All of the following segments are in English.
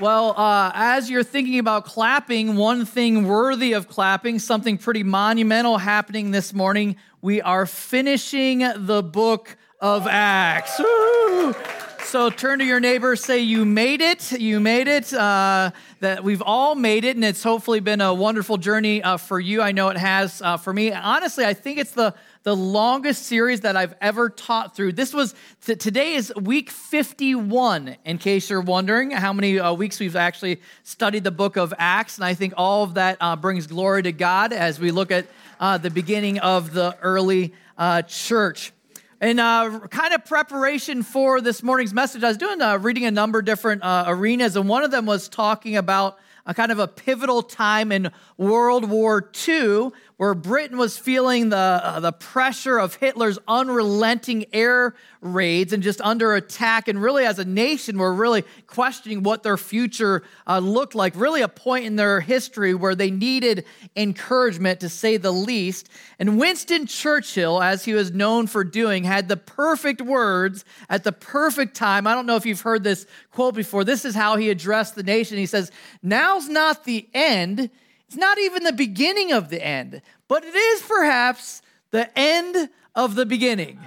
Well, uh, as you're thinking about clapping, one thing worthy of clapping, something pretty monumental happening this morning. We are finishing the book of Acts. Woo! So turn to your neighbor, say, You made it. You made it. Uh, that we've all made it, and it's hopefully been a wonderful journey uh, for you. I know it has uh, for me. Honestly, I think it's the the longest series that I've ever taught through. This was t- today is week 51, in case you're wondering how many uh, weeks we've actually studied the book of Acts. And I think all of that uh, brings glory to God as we look at uh, the beginning of the early uh, church. In uh, kind of preparation for this morning's message, I was doing uh, reading a number of different arenas, and one of them was talking about a kind of a pivotal time in World War II where Britain was feeling the, uh, the pressure of Hitler's unrelenting air raids and just under attack. And really, as a nation, were really questioning what their future uh, looked like. Really, a point in their history where they needed encouragement, to say the least. And Winston Churchill, as he was known for doing, had the perfect words at the perfect time. I don't know if you've heard this quote before. This is how he addressed the nation. He says, Now's not the end it's not even the beginning of the end, but it is perhaps the end of the beginning.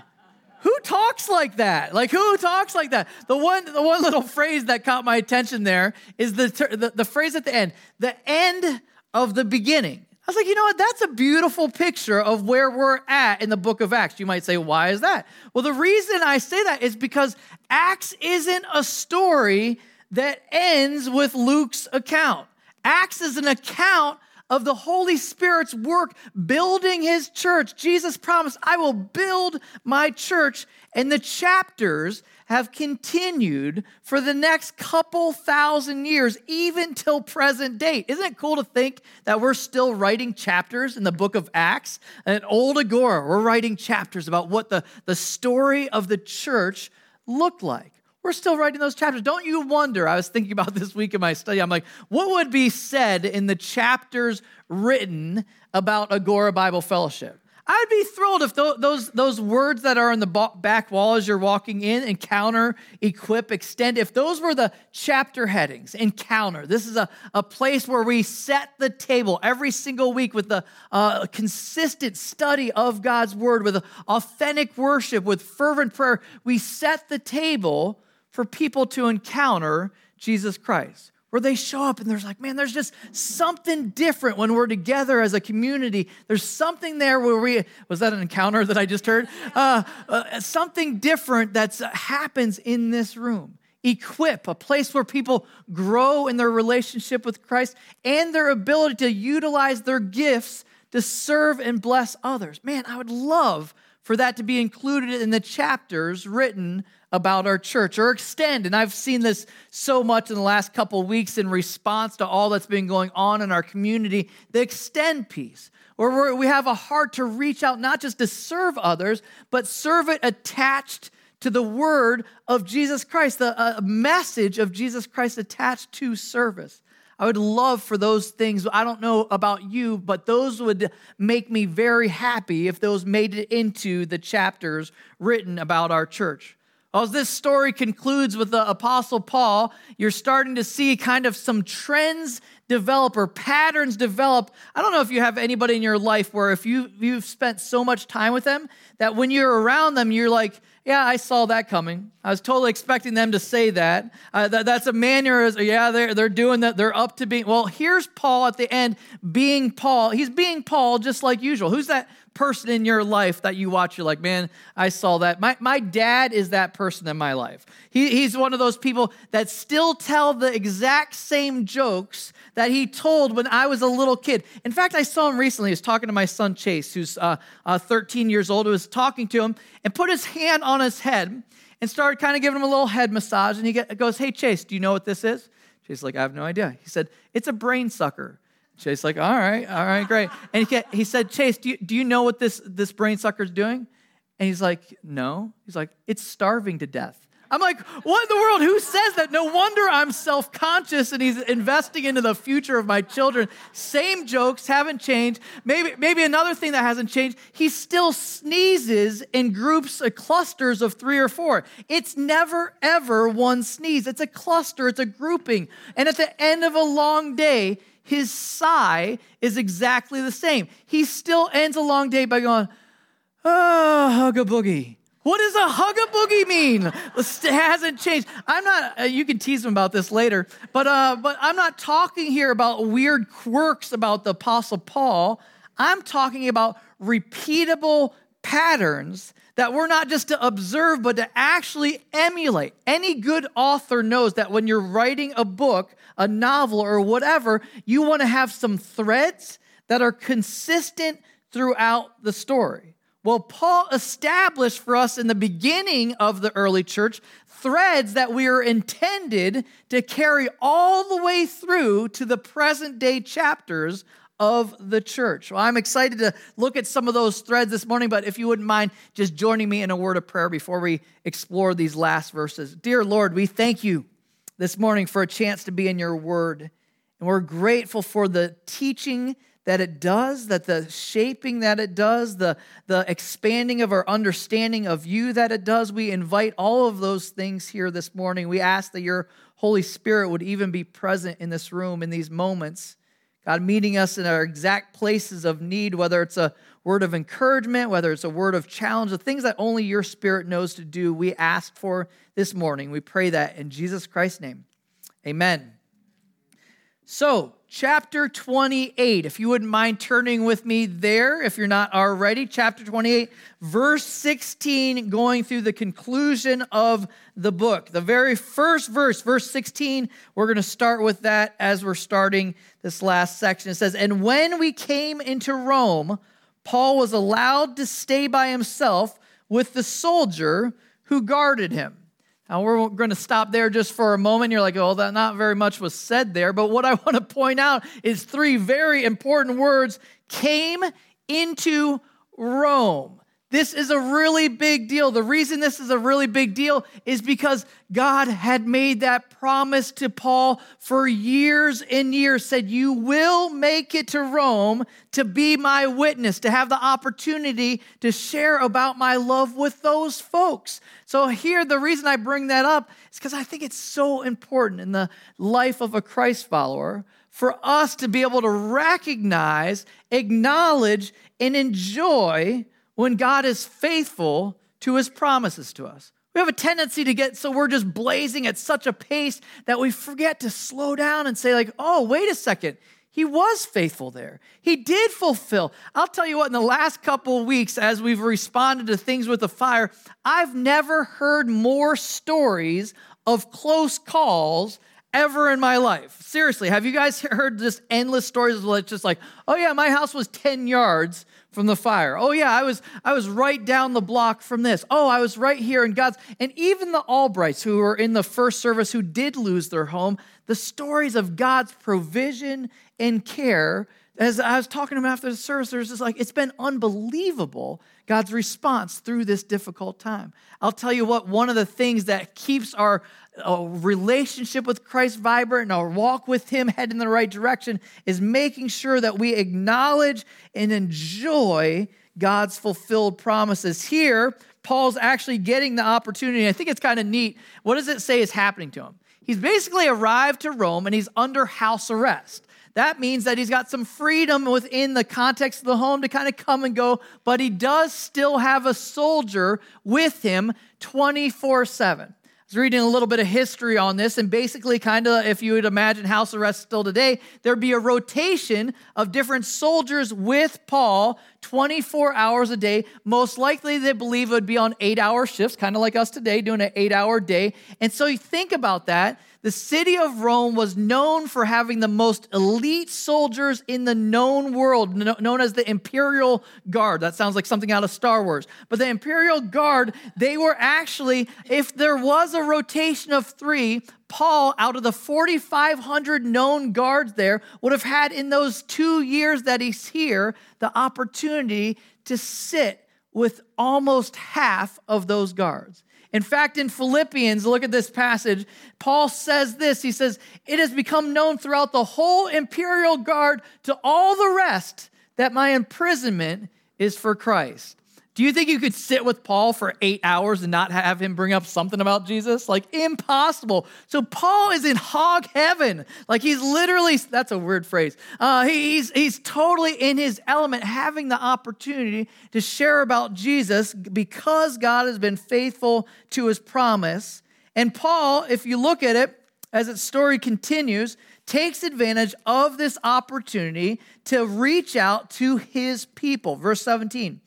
Who talks like that? Like who talks like that? The one, the one little phrase that caught my attention there is the, the, the phrase at the end, the end of the beginning. I was like, you know what? That's a beautiful picture of where we're at in the book of Acts. You might say, why is that? Well, the reason I say that is because Acts isn't a story that ends with Luke's account. Acts is an account of the Holy Spirit's work building his church. Jesus promised, I will build my church. And the chapters have continued for the next couple thousand years, even till present date. Isn't it cool to think that we're still writing chapters in the book of Acts? And Old Agora, we're writing chapters about what the, the story of the church looked like. We're still writing those chapters. Don't you wonder? I was thinking about this week in my study. I'm like, what would be said in the chapters written about Agora Bible Fellowship? I'd be thrilled if those, those words that are on the back wall as you're walking in encounter, equip, extend if those were the chapter headings, encounter. This is a, a place where we set the table every single week with the uh, consistent study of God's word, with authentic worship, with fervent prayer. We set the table for people to encounter Jesus Christ, where they show up and there's like, man, there's just something different when we're together as a community. There's something there where we, was that an encounter that I just heard? Uh, uh, something different that happens in this room. Equip, a place where people grow in their relationship with Christ and their ability to utilize their gifts to serve and bless others. Man, I would love for that to be included in the chapters written about our church or extend. And I've seen this so much in the last couple weeks in response to all that's been going on in our community the extend piece, where we have a heart to reach out, not just to serve others, but serve it attached to the word of Jesus Christ, the uh, message of Jesus Christ attached to service. I would love for those things. I don't know about you, but those would make me very happy if those made it into the chapters written about our church. As this story concludes with the Apostle Paul, you're starting to see kind of some trends develop or patterns develop. I don't know if you have anybody in your life where if you, you've spent so much time with them that when you're around them, you're like, yeah, I saw that coming. I was totally expecting them to say that. Uh, that that's a mannerism. Yeah, they're, they're doing that. They're up to being. Well, here's Paul at the end being Paul. He's being Paul just like usual. Who's that person in your life that you watch, you're like, man, I saw that. My, my dad is that person in my life. He, he's one of those people that still tell the exact same jokes that he told when I was a little kid. In fact, I saw him recently. He was talking to my son Chase, who's uh, uh, 13 years old, who was talking to him and put his hand on his head and started kind of giving him a little head massage. And he goes, Hey, Chase, do you know what this is? Chase like, I have no idea. He said, It's a brain sucker. Chase like, all right, all right, great. And he, he said, Chase, do you, do you know what this, this brain sucker is doing? And he's like, no. He's like, it's starving to death. I'm like, what in the world? Who says that? No wonder I'm self conscious and he's investing into the future of my children. Same jokes haven't changed. Maybe, maybe another thing that hasn't changed, he still sneezes in groups, uh, clusters of three or four. It's never, ever one sneeze. It's a cluster, it's a grouping. And at the end of a long day, his sigh is exactly the same. He still ends a long day by going, oh, hug a boogie. What does a hug a boogie mean? It hasn't changed. I'm not. Uh, you can tease him about this later, but uh, but I'm not talking here about weird quirks about the Apostle Paul. I'm talking about repeatable patterns that we're not just to observe, but to actually emulate. Any good author knows that when you're writing a book, a novel, or whatever, you want to have some threads that are consistent throughout the story. Well, Paul established for us in the beginning of the early church threads that we are intended to carry all the way through to the present day chapters of the church. Well, I'm excited to look at some of those threads this morning, but if you wouldn't mind just joining me in a word of prayer before we explore these last verses. Dear Lord, we thank you this morning for a chance to be in your word. And we're grateful for the teaching that it does, that the shaping that it does, the, the expanding of our understanding of you that it does. We invite all of those things here this morning. We ask that your Holy Spirit would even be present in this room in these moments. God, meeting us in our exact places of need, whether it's a word of encouragement, whether it's a word of challenge, the things that only your Spirit knows to do, we ask for this morning. We pray that in Jesus Christ's name. Amen. So, chapter 28, if you wouldn't mind turning with me there, if you're not already, chapter 28, verse 16, going through the conclusion of the book. The very first verse, verse 16, we're going to start with that as we're starting this last section. It says, And when we came into Rome, Paul was allowed to stay by himself with the soldier who guarded him. Now, we're going to stop there just for a moment. You're like, oh, that not very much was said there. But what I want to point out is three very important words came into Rome. This is a really big deal. The reason this is a really big deal is because God had made that promise to Paul for years and years, said, You will make it to Rome to be my witness, to have the opportunity to share about my love with those folks. So, here, the reason I bring that up is because I think it's so important in the life of a Christ follower for us to be able to recognize, acknowledge, and enjoy when God is faithful to his promises to us. We have a tendency to get so we're just blazing at such a pace that we forget to slow down and say, like, oh, wait a second. He was faithful there. He did fulfill. I'll tell you what, in the last couple of weeks, as we've responded to things with the fire, I've never heard more stories of close calls ever in my life. Seriously, have you guys heard just endless stories of just like, oh yeah, my house was 10 yards from the fire. Oh yeah, I was I was right down the block from this. Oh, I was right here in God's and even the Albrights who were in the first service who did lose their home, the stories of God's provision and care as I was talking to him after the service, there's just like, it's been unbelievable, God's response through this difficult time. I'll tell you what, one of the things that keeps our uh, relationship with Christ vibrant and our walk with Him head in the right direction is making sure that we acknowledge and enjoy God's fulfilled promises. Here, Paul's actually getting the opportunity. I think it's kind of neat. What does it say is happening to him? He's basically arrived to Rome and he's under house arrest. That means that he's got some freedom within the context of the home to kind of come and go, but he does still have a soldier with him 24 7 was reading a little bit of history on this, and basically, kind of, if you would imagine house arrest still today, there'd be a rotation of different soldiers with Paul 24 hours a day. Most likely, they believe it would be on eight hour shifts, kind of like us today, doing an eight hour day. And so you think about that the city of Rome was known for having the most elite soldiers in the known world, known as the Imperial Guard. That sounds like something out of Star Wars. But the Imperial Guard, they were actually, if there was a rotation of three, Paul, out of the 4,500 known guards there, would have had in those two years that he's here the opportunity to sit with almost half of those guards. In fact, in Philippians, look at this passage. Paul says this He says, It has become known throughout the whole imperial guard to all the rest that my imprisonment is for Christ. Do you think you could sit with Paul for eight hours and not have him bring up something about Jesus? Like, impossible. So, Paul is in hog heaven. Like, he's literally, that's a weird phrase. Uh, he's, he's totally in his element, having the opportunity to share about Jesus because God has been faithful to his promise. And Paul, if you look at it, as its story continues, takes advantage of this opportunity to reach out to his people. Verse 17.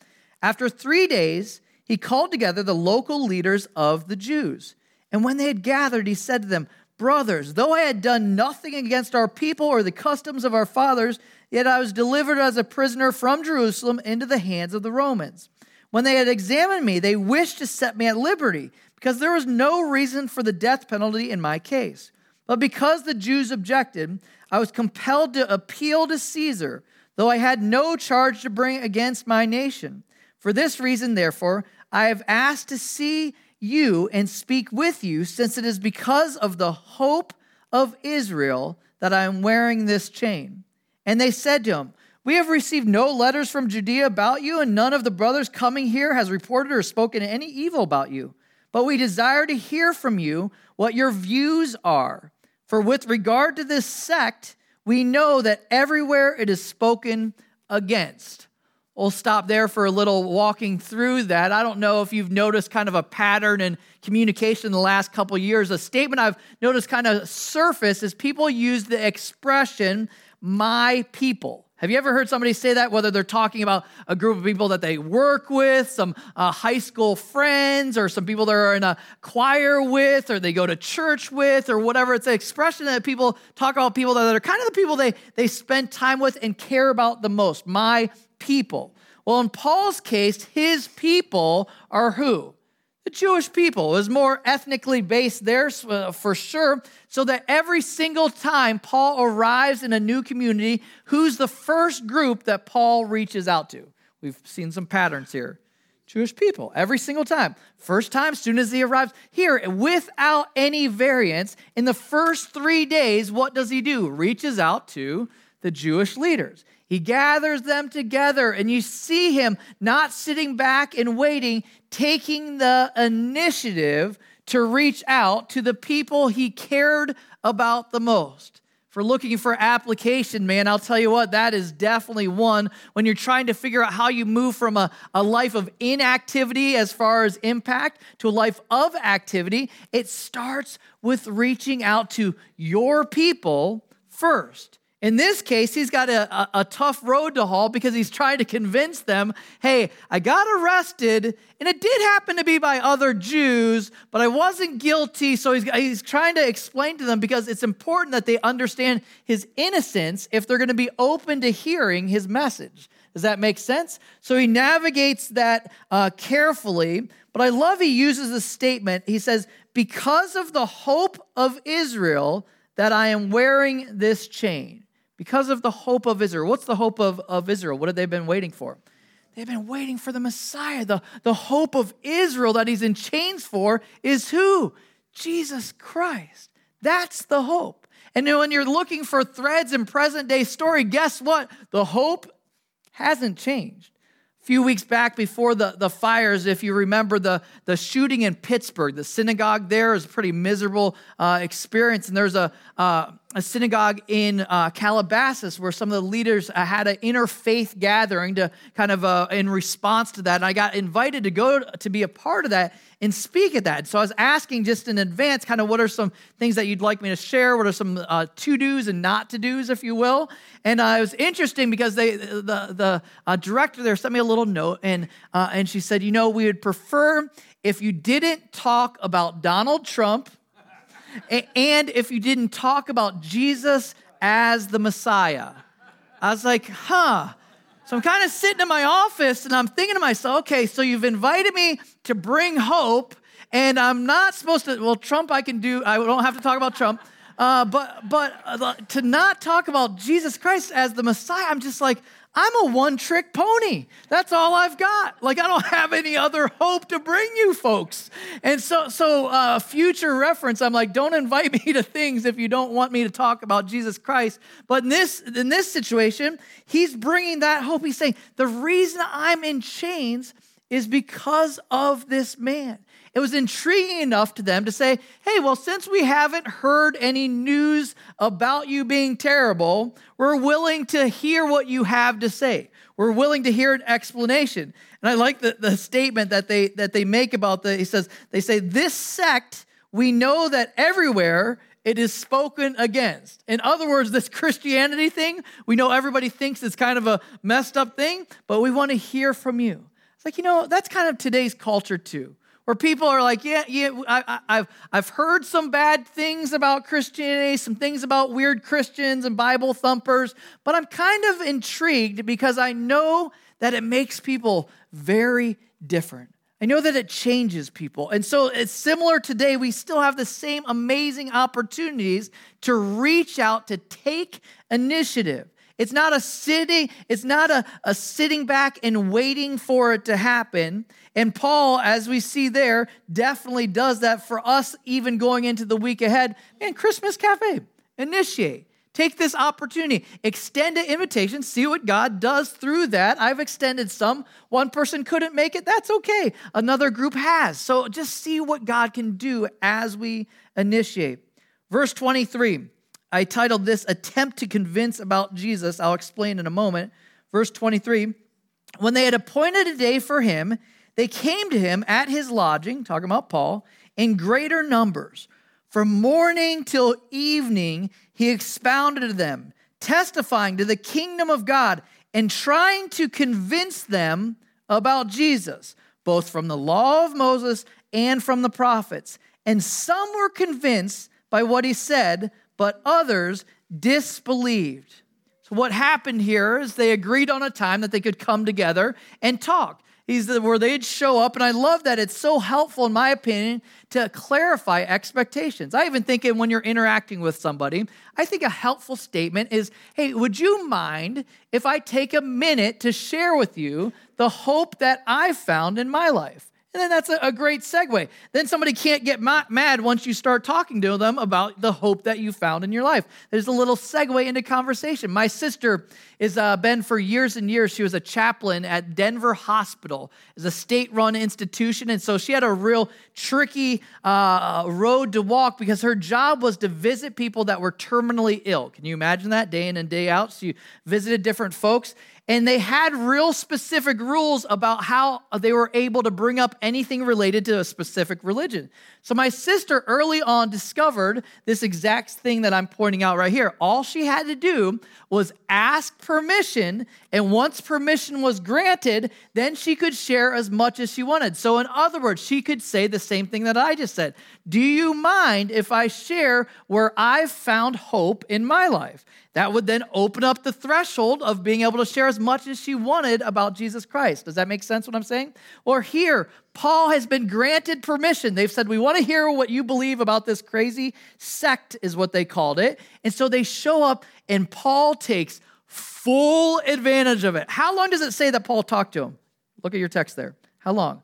After three days, he called together the local leaders of the Jews. And when they had gathered, he said to them, Brothers, though I had done nothing against our people or the customs of our fathers, yet I was delivered as a prisoner from Jerusalem into the hands of the Romans. When they had examined me, they wished to set me at liberty, because there was no reason for the death penalty in my case. But because the Jews objected, I was compelled to appeal to Caesar, though I had no charge to bring against my nation. For this reason, therefore, I have asked to see you and speak with you, since it is because of the hope of Israel that I am wearing this chain. And they said to him, We have received no letters from Judea about you, and none of the brothers coming here has reported or spoken any evil about you. But we desire to hear from you what your views are. For with regard to this sect, we know that everywhere it is spoken against. We'll stop there for a little walking through that. I don't know if you've noticed kind of a pattern in communication in the last couple years. A statement I've noticed kind of surface is people use the expression, my people. Have you ever heard somebody say that, whether they're talking about a group of people that they work with, some uh, high school friends, or some people they're in a choir with, or they go to church with, or whatever? It's an expression that people talk about people that are kind of the people they, they spend time with and care about the most. My people. Well, in Paul's case, his people are who? The Jewish people. Was more ethnically based there uh, for sure. So that every single time Paul arrives in a new community, who's the first group that Paul reaches out to? We've seen some patterns here. Jewish people, every single time. First time, as soon as he arrives here, without any variance, in the first three days, what does he do? Reaches out to the Jewish leaders. He gathers them together, and you see him not sitting back and waiting, taking the initiative to reach out to the people he cared about the most. For looking for application, man, I'll tell you what, that is definitely one when you're trying to figure out how you move from a, a life of inactivity as far as impact to a life of activity. It starts with reaching out to your people first. In this case, he's got a, a, a, tough road to haul because he's trying to convince them hey, I got arrested, and it did happen to be by other Jews, but I wasn't guilty. So he's, he's trying to explain to them because it's important that they understand his innocence if they're going to be open to hearing his message. Does that make sense? So he navigates that uh, carefully, but I love he uses a statement. He says, Because of the hope of Israel, that I am wearing this chain because of the hope of Israel. What's the hope of, of Israel? What have they been waiting for? They've been waiting for the Messiah. The, the hope of Israel that he's in chains for is who? Jesus Christ. That's the hope. And when you're looking for threads in present day story, guess what? The hope hasn't changed. A few weeks back before the, the fires, if you remember the, the shooting in Pittsburgh, the synagogue there is a pretty miserable uh, experience. And there's a, uh, a synagogue in uh, Calabasas where some of the leaders uh, had an interfaith gathering to kind of uh, in response to that. And I got invited to go to be a part of that and speak at that. So I was asking just in advance, kind of what are some things that you'd like me to share? What are some uh, to dos and not to dos, if you will? And uh, it was interesting because they the the uh, director there sent me a little note and and she said, you know, we would prefer if you didn't talk about Donald Trump and if you didn't talk about Jesus as the Messiah. I was like, huh. So I'm kind of sitting in my office and I'm thinking to myself, okay, so you've invited me to bring hope, and I'm not supposed to, well, Trump, I can do, I don't have to talk about Trump. Uh, but but uh, to not talk about Jesus Christ as the Messiah, I'm just like, I'm a one trick pony. That's all I've got. Like, I don't have any other hope to bring you folks. And so, so uh, future reference, I'm like, don't invite me to things if you don't want me to talk about Jesus Christ. But in this, in this situation, he's bringing that hope. He's saying, the reason I'm in chains is because of this man. It was intriguing enough to them to say, hey, well, since we haven't heard any news about you being terrible, we're willing to hear what you have to say. We're willing to hear an explanation. And I like the, the statement that they that they make about the, he says, they say, this sect, we know that everywhere it is spoken against. In other words, this Christianity thing, we know everybody thinks it's kind of a messed up thing, but we want to hear from you. It's like, you know, that's kind of today's culture too where people are like, yeah, yeah, I, have I've heard some bad things about Christianity, some things about weird Christians and Bible thumpers, but I'm kind of intrigued because I know that it makes people very different. I know that it changes people. And so it's similar today. We still have the same amazing opportunities to reach out, to take initiative. It's not a sitting, it's not a, a sitting back and waiting for it to happen. And Paul, as we see there, definitely does that for us, even going into the week ahead. And Christmas Cafe, initiate. Take this opportunity, extend an invitation, see what God does through that. I've extended some. One person couldn't make it, that's okay. Another group has. So just see what God can do as we initiate. Verse 23 I titled this Attempt to Convince About Jesus. I'll explain in a moment. Verse 23 When they had appointed a day for him, they came to him at his lodging, talking about Paul, in greater numbers. From morning till evening, he expounded to them, testifying to the kingdom of God and trying to convince them about Jesus, both from the law of Moses and from the prophets. And some were convinced by what he said but others disbelieved. So, what happened here is they agreed on a time that they could come together and talk. He's where they'd show up, and I love that it's so helpful, in my opinion, to clarify expectations. I even think when you're interacting with somebody, I think a helpful statement is, "Hey, would you mind if I take a minute to share with you the hope that I found in my life?" And then that's a, great segue. Then somebody can't get mad once you start talking to them about the hope that you found in your life. There's a little segue into conversation. My sister has uh, been for years and years. She was a chaplain at Denver Hospital. It's a state-run institution, and so she had a real tricky uh, road to walk because her job was to visit people that were terminally ill. Can you imagine that day in and day out? So you visited different folks and they had real specific rules about how they were able to bring up anything related to a specific religion. So my sister early on discovered this exact thing that I'm pointing out right here. All she had to do was ask permission, and once permission was granted, then she could share as much as she wanted. So, in other words, she could say the same thing that I just said Do you mind if I share where I've found hope in my life? That would then open up the threshold of being able to share as much as she wanted about Jesus Christ. Does that make sense what I'm saying? Or here, Paul has been granted permission. They've said, We want to hear what you believe about this crazy sect, is what they called it. And so they show up, and Paul takes full advantage of it. How long does it say that Paul talked to him? Look at your text there. How long?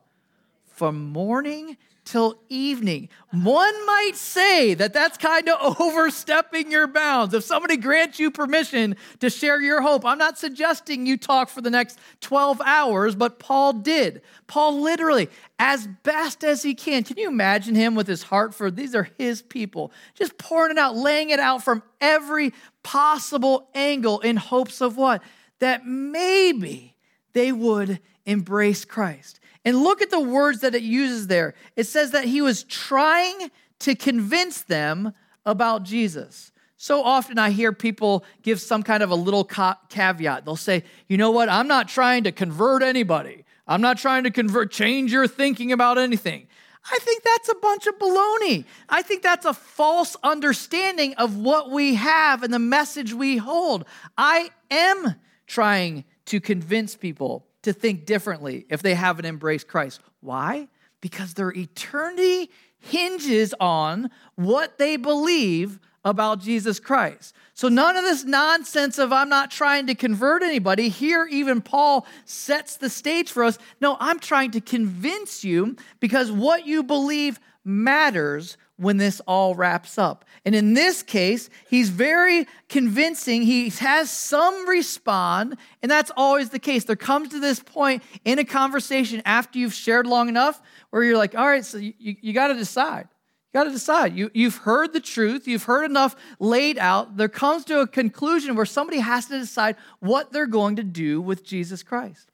From morning till evening. One might say that that's kind of overstepping your bounds. If somebody grants you permission to share your hope, I'm not suggesting you talk for the next 12 hours, but Paul did. Paul literally, as best as he can, can you imagine him with his heart for these are his people, just pouring it out, laying it out from every possible angle in hopes of what? That maybe they would embrace Christ. And look at the words that it uses there. It says that he was trying to convince them about Jesus. So often I hear people give some kind of a little caveat. They'll say, you know what? I'm not trying to convert anybody. I'm not trying to convert, change your thinking about anything. I think that's a bunch of baloney. I think that's a false understanding of what we have and the message we hold. I am trying to convince people to think differently if they haven't embraced Christ. Why? Because their eternity hinges on what they believe about Jesus Christ. So, none of this nonsense of I'm not trying to convert anybody. Here, even Paul sets the stage for us. No, I'm trying to convince you because what you believe matters when this all wraps up. And in this case, he's very convincing. He has some respond, and that's always the case. There comes to this point in a conversation after you've shared long enough where you're like, all right, so you, you got to decide. You got to decide. You, you've heard the truth, you've heard enough laid out. There comes to a conclusion where somebody has to decide what they're going to do with Jesus Christ.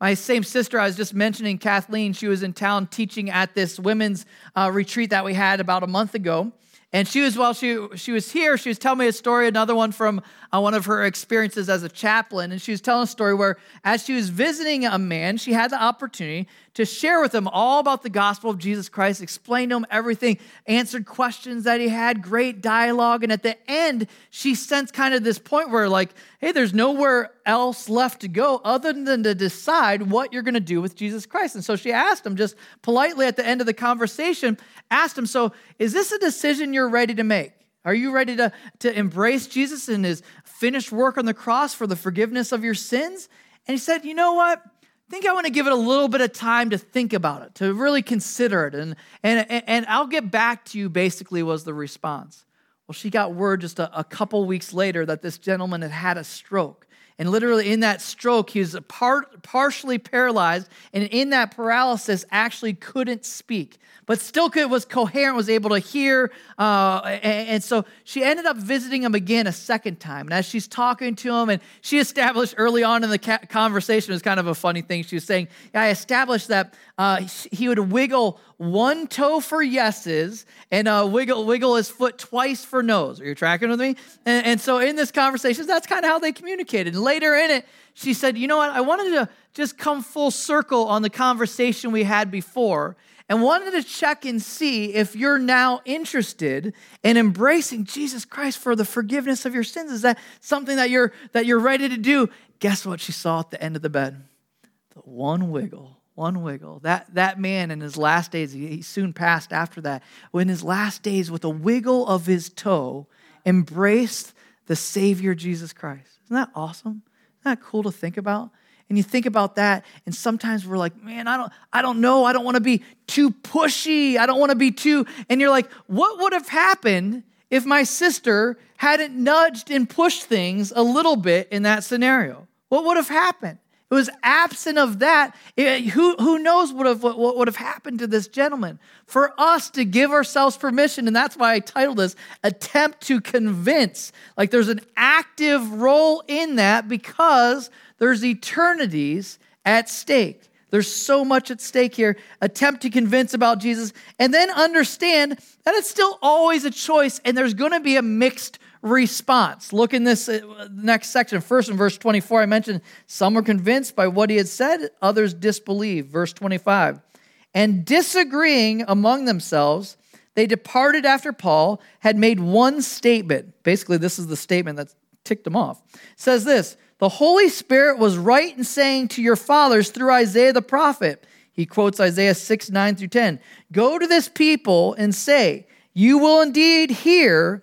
My same sister, I was just mentioning, Kathleen, she was in town teaching at this women's uh, retreat that we had about a month ago. And she was, while she, she was here, she was telling me a story, another one from uh, one of her experiences as a chaplain. And she was telling a story where, as she was visiting a man, she had the opportunity to share with him all about the gospel of Jesus Christ, explain to him everything, answered questions that he had, great dialogue. And at the end, she sensed kind of this point where, like, hey, there's nowhere else left to go other than to decide what you're going to do with Jesus Christ. And so she asked him just politely at the end of the conversation, asked him, So is this a decision you're ready to make? Are you ready to, to embrace Jesus and his finished work on the cross for the forgiveness of your sins? And he said, You know what? I think I want to give it a little bit of time to think about it, to really consider it. And, and, and I'll get back to you, basically, was the response. Well, she got word just a, a couple weeks later that this gentleman had had a stroke. And literally, in that stroke, he was part, partially paralyzed, and in that paralysis, actually couldn't speak but still could, was coherent, was able to hear. Uh, and, and, so she ended up visiting him again a second time. And as she's talking to him, and she established early on in the ca- conversation, it was kind of a funny thing. She was saying, I established that uh, he would wiggle one toe for yeses and uh, wiggle, wiggle his foot twice for no's. Are you tracking with me? And, and so in this conversation, that's kind of how they communicated. Later in it, she said, You know what? I wanted to just come full circle on the conversation we had before and wanted to check and see if you're now interested in embracing Jesus Christ for the forgiveness of your sins. Is that something that you're that you're ready to do? Guess what she saw at the end of the bed? The one wiggle, one wiggle. That that man in his last days, he soon passed after that. In his last days, with a wiggle of his toe, embraced the Savior Jesus Christ. Isn't that awesome? Isn't that cool to think about? And you think about that, and sometimes we're like, man, I don't, I don't know. I don't want to be too pushy. I don't want to be too. And you're like, what would have happened if my sister hadn't nudged and pushed things a little bit in that scenario? What would have happened? It was absent of that. It, who, who knows what, have, what, what would have happened to this gentleman? For us to give ourselves permission, and that's why I titled this Attempt to Convince. Like there's an active role in that because there's eternities at stake. There's so much at stake here. Attempt to convince about Jesus, and then understand that it's still always a choice, and there's going to be a mixed response. Look in this uh, next section. First, in verse 24, I mentioned some were convinced by what he had said, others disbelieved. Verse 25. And disagreeing among themselves, they departed after Paul had made one statement. Basically, this is the statement that ticked them off. It says this the Holy Spirit was right in saying to your fathers through Isaiah the prophet, he quotes Isaiah 6, 9 through 10, Go to this people and say, You will indeed hear,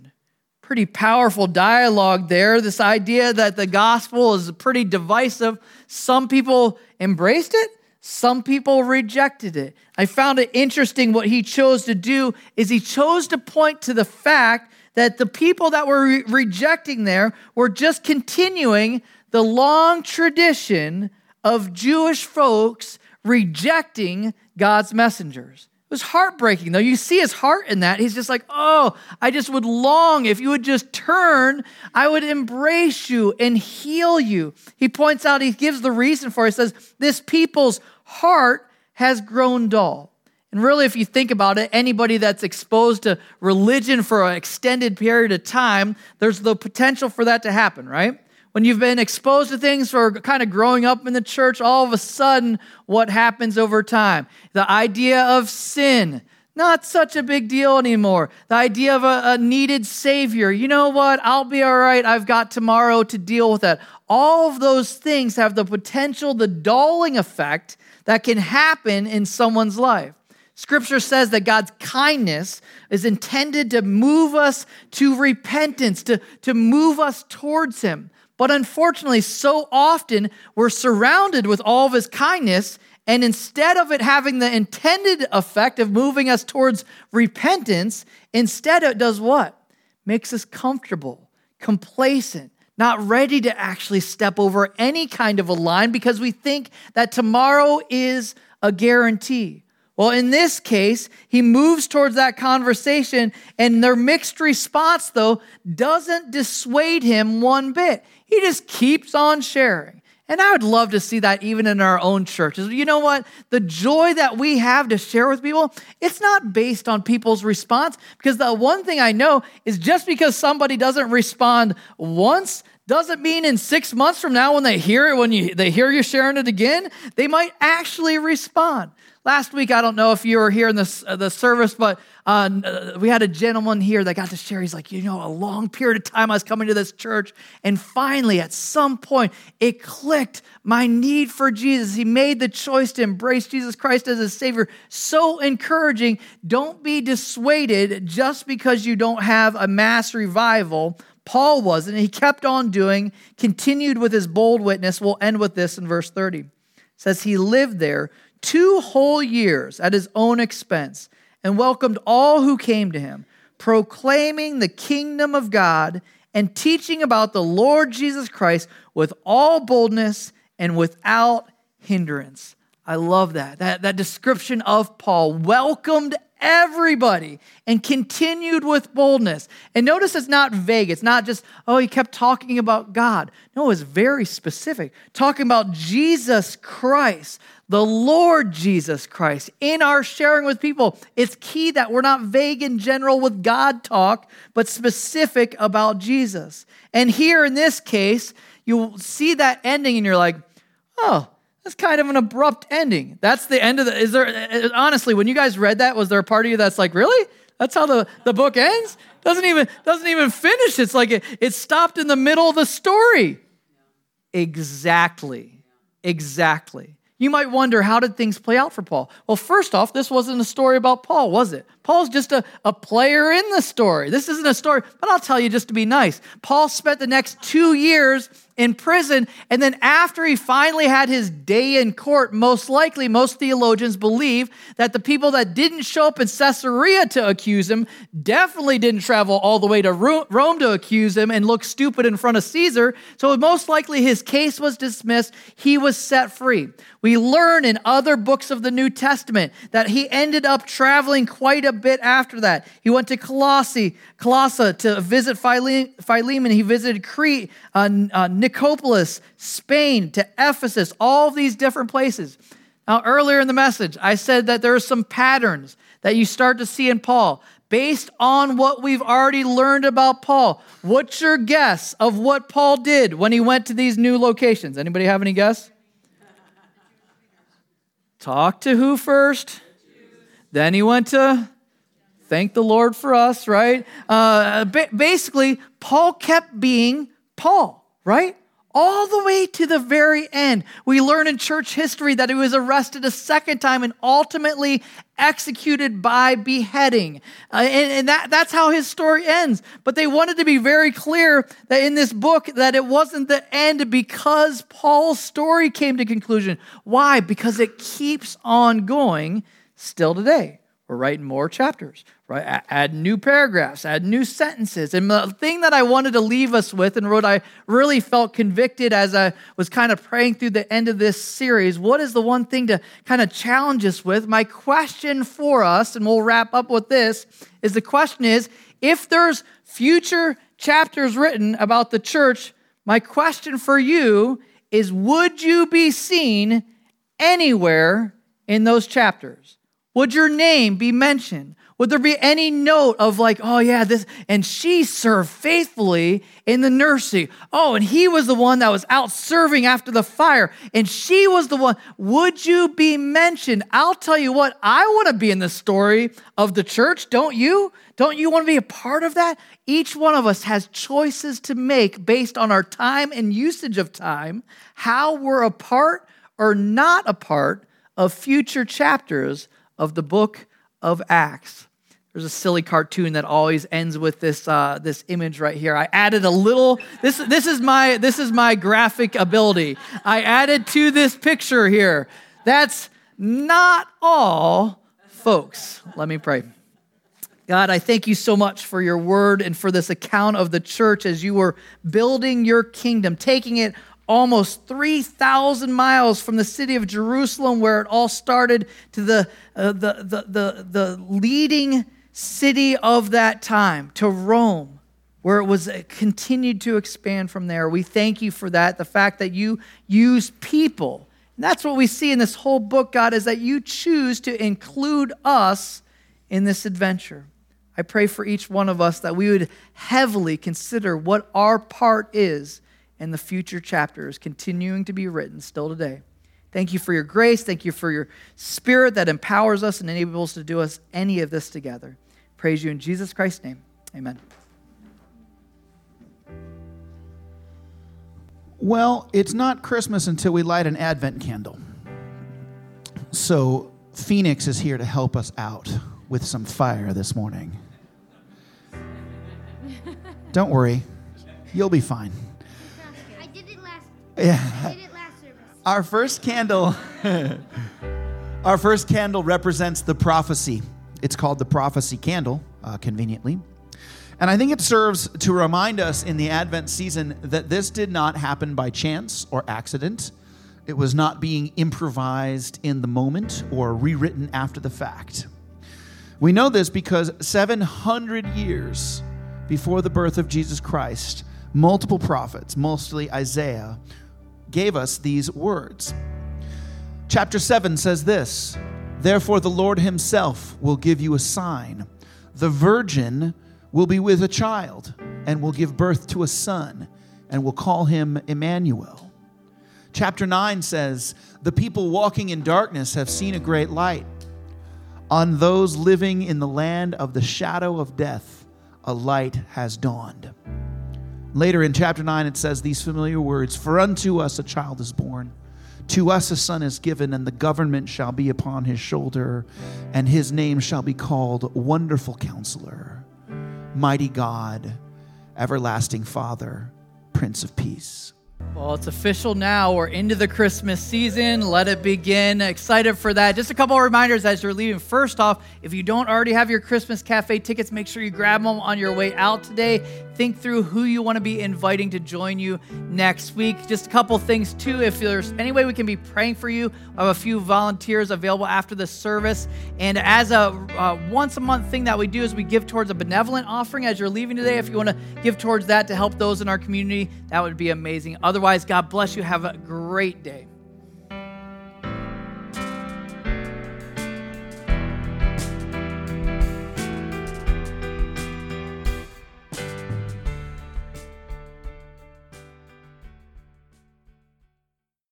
Pretty powerful dialogue there. This idea that the gospel is pretty divisive. Some people embraced it, some people rejected it. I found it interesting what he chose to do is he chose to point to the fact that the people that were re- rejecting there were just continuing the long tradition of Jewish folks rejecting God's messengers. It was heartbreaking, though. You see his heart in that. He's just like, oh, I just would long if you would just turn, I would embrace you and heal you. He points out, he gives the reason for it. He says, this people's heart has grown dull. And really, if you think about it, anybody that's exposed to religion for an extended period of time, there's the potential for that to happen, right? When you've been exposed to things for kind of growing up in the church, all of a sudden, what happens over time? The idea of sin, not such a big deal anymore. The idea of a, a, needed savior. You know what? I'll be all right. I've got tomorrow to deal with that. All of those things have the potential, the dulling effect that can happen in someone's life. Scripture says that God's kindness is intended to move us to repentance, to, to move us towards Him. But unfortunately, so often we're surrounded with all of His kindness, and instead of it having the intended effect of moving us towards repentance, instead it does what? Makes us comfortable, complacent, not ready to actually step over any kind of a line because we think that tomorrow is a guarantee. Well, in this case, he moves towards that conversation, and their mixed response, though, doesn't dissuade him one bit. He just keeps on sharing. And I would love to see that even in our own churches. You know what? The joy that we have to share with people, it's not based on people's response. Because the one thing I know is just because somebody doesn't respond once doesn't mean in six months from now when they hear it, when you, they hear you sharing it again, they might actually respond. Last week, I don't know if you were here in the, uh, the service, but uh, uh, we had a gentleman here that got to share. He's like, you know, a long period of time I was coming to this church, and finally, at some point, it clicked my need for Jesus. He made the choice to embrace Jesus Christ as his Savior. So encouraging. Don't be dissuaded just because you don't have a mass revival. Paul wasn't. He kept on doing, continued with his bold witness. We'll end with this in verse 30. It says he lived there two whole years at his own expense and welcomed all who came to him, proclaiming the kingdom of God and teaching about the Lord Jesus Christ with all boldness and without hindrance. I love that. That, that description of Paul welcomed everybody and continued with boldness. And notice it's not vague. It's not just, oh, he kept talking about God. No, it's very specific. Talking about Jesus Christ, the Lord Jesus Christ. In our sharing with people, it's key that we're not vague in general with God talk, but specific about Jesus. And here in this case, you'll see that ending and you're like, oh, that's kind of an abrupt ending. That's the end of the. Is there, honestly, when you guys read that, was there a part of you that's like, really? That's how the, the book ends? Doesn't even, doesn't even finish. It's like it, it stopped in the middle of the story. Exactly. Exactly. You might wonder, how did things play out for Paul? Well, first off, this wasn't a story about Paul, was it? Paul's just a, a player in the story. This isn't a story, but I'll tell you just to be nice. Paul spent the next two years in prison. And then after he finally had his day in court, most likely, most theologians believe that the people that didn't show up in Caesarea to accuse him definitely didn't travel all the way to Rome to accuse him and look stupid in front of Caesar. So most likely his case was dismissed. He was set free. We learn in other books of the New Testament that he ended up traveling quite a bit after that. He went to Colossae, Colossae to visit Philemon. He visited Crete, uh, uh, Nicopolis, Spain, to Ephesus, all these different places. Now, earlier in the message, I said that there are some patterns that you start to see in Paul based on what we've already learned about Paul. What's your guess of what Paul did when he went to these new locations? Anybody have any guess? Talk to who first? Then he went to thank the Lord for us, right? Uh, basically, Paul kept being Paul, right? all the way to the very end. We learn in church history that he was arrested a second time and ultimately executed by beheading. Uh, and, and that, that's how his story ends. But they wanted to be very clear that in this book that it wasn't the end because Paul's story came to conclusion. Why? Because it keeps on going still today. We're writing more chapters, right? Add new paragraphs, add new sentences. And the thing that I wanted to leave us with, and what I really felt convicted as I was kind of praying through the end of this series, what is the one thing to kind of challenge us with? My question for us, and we'll wrap up with this, is the question is if there's future chapters written about the church, my question for you is would you be seen anywhere in those chapters? Would your name be mentioned? Would there be any note of like, oh yeah, this, and she served faithfully in the nursery. Oh, and he was the one that was out serving after the fire, and she was the one. Would you be mentioned? I'll tell you what, I want to be in the story of the church, don't you? Don't you want to be a part of that? Each one of us has choices to make based on our time and usage of time, how we're a part or not a part of future chapters of the book of Acts. There's a silly cartoon that always ends with this uh, this image right here. I added a little. This this is my this is my graphic ability. I added to this picture here. That's not all, folks. Let me pray. God, I thank you so much for your word and for this account of the church as you were building your kingdom, taking it almost 3,000 miles from the city of Jerusalem, where it all started, to the, uh, the, the, the, the leading city of that time to Rome, where it was uh, continued to expand from there. We thank you for that. The fact that you use people. And that's what we see in this whole book, God, is that you choose to include us in this adventure. I pray for each one of us that we would heavily consider what our part is in the future chapters continuing to be written still today. Thank you for your grace. Thank you for your spirit that empowers us and enables us to do us any of this together. Praise you in Jesus Christ's name. Amen. Well, it's not Christmas until we light an Advent candle. So, Phoenix is here to help us out with some fire this morning. Don't worry, you'll be fine. Yeah. I did it last service. Our first candle, our first candle represents the prophecy. It's called the prophecy candle, uh, conveniently. And I think it serves to remind us in the Advent season that this did not happen by chance or accident. It was not being improvised in the moment or rewritten after the fact. We know this because 700 years before the birth of Jesus Christ, multiple prophets, mostly Isaiah, gave us these words. Chapter 7 says this Therefore, the Lord Himself will give you a sign. The virgin will be with a child and will give birth to a son and will call him Emmanuel. Chapter 9 says, The people walking in darkness have seen a great light. On those living in the land of the shadow of death, a light has dawned. Later in chapter 9, it says these familiar words For unto us a child is born, to us a son is given, and the government shall be upon his shoulder, and his name shall be called Wonderful Counselor, Mighty God, Everlasting Father, Prince of Peace. Well, it's official now. We're into the Christmas season. Let it begin. Excited for that. Just a couple of reminders as you're leaving. First off, if you don't already have your Christmas cafe tickets, make sure you grab them on your way out today. Think through who you want to be inviting to join you next week. Just a couple things, too. If there's any way we can be praying for you, I have a few volunteers available after the service. And as a uh, once a month thing that we do is we give towards a benevolent offering as you're leaving today. If you want to give towards that to help those in our community, that would be amazing. Otherwise, God bless you. Have a great day.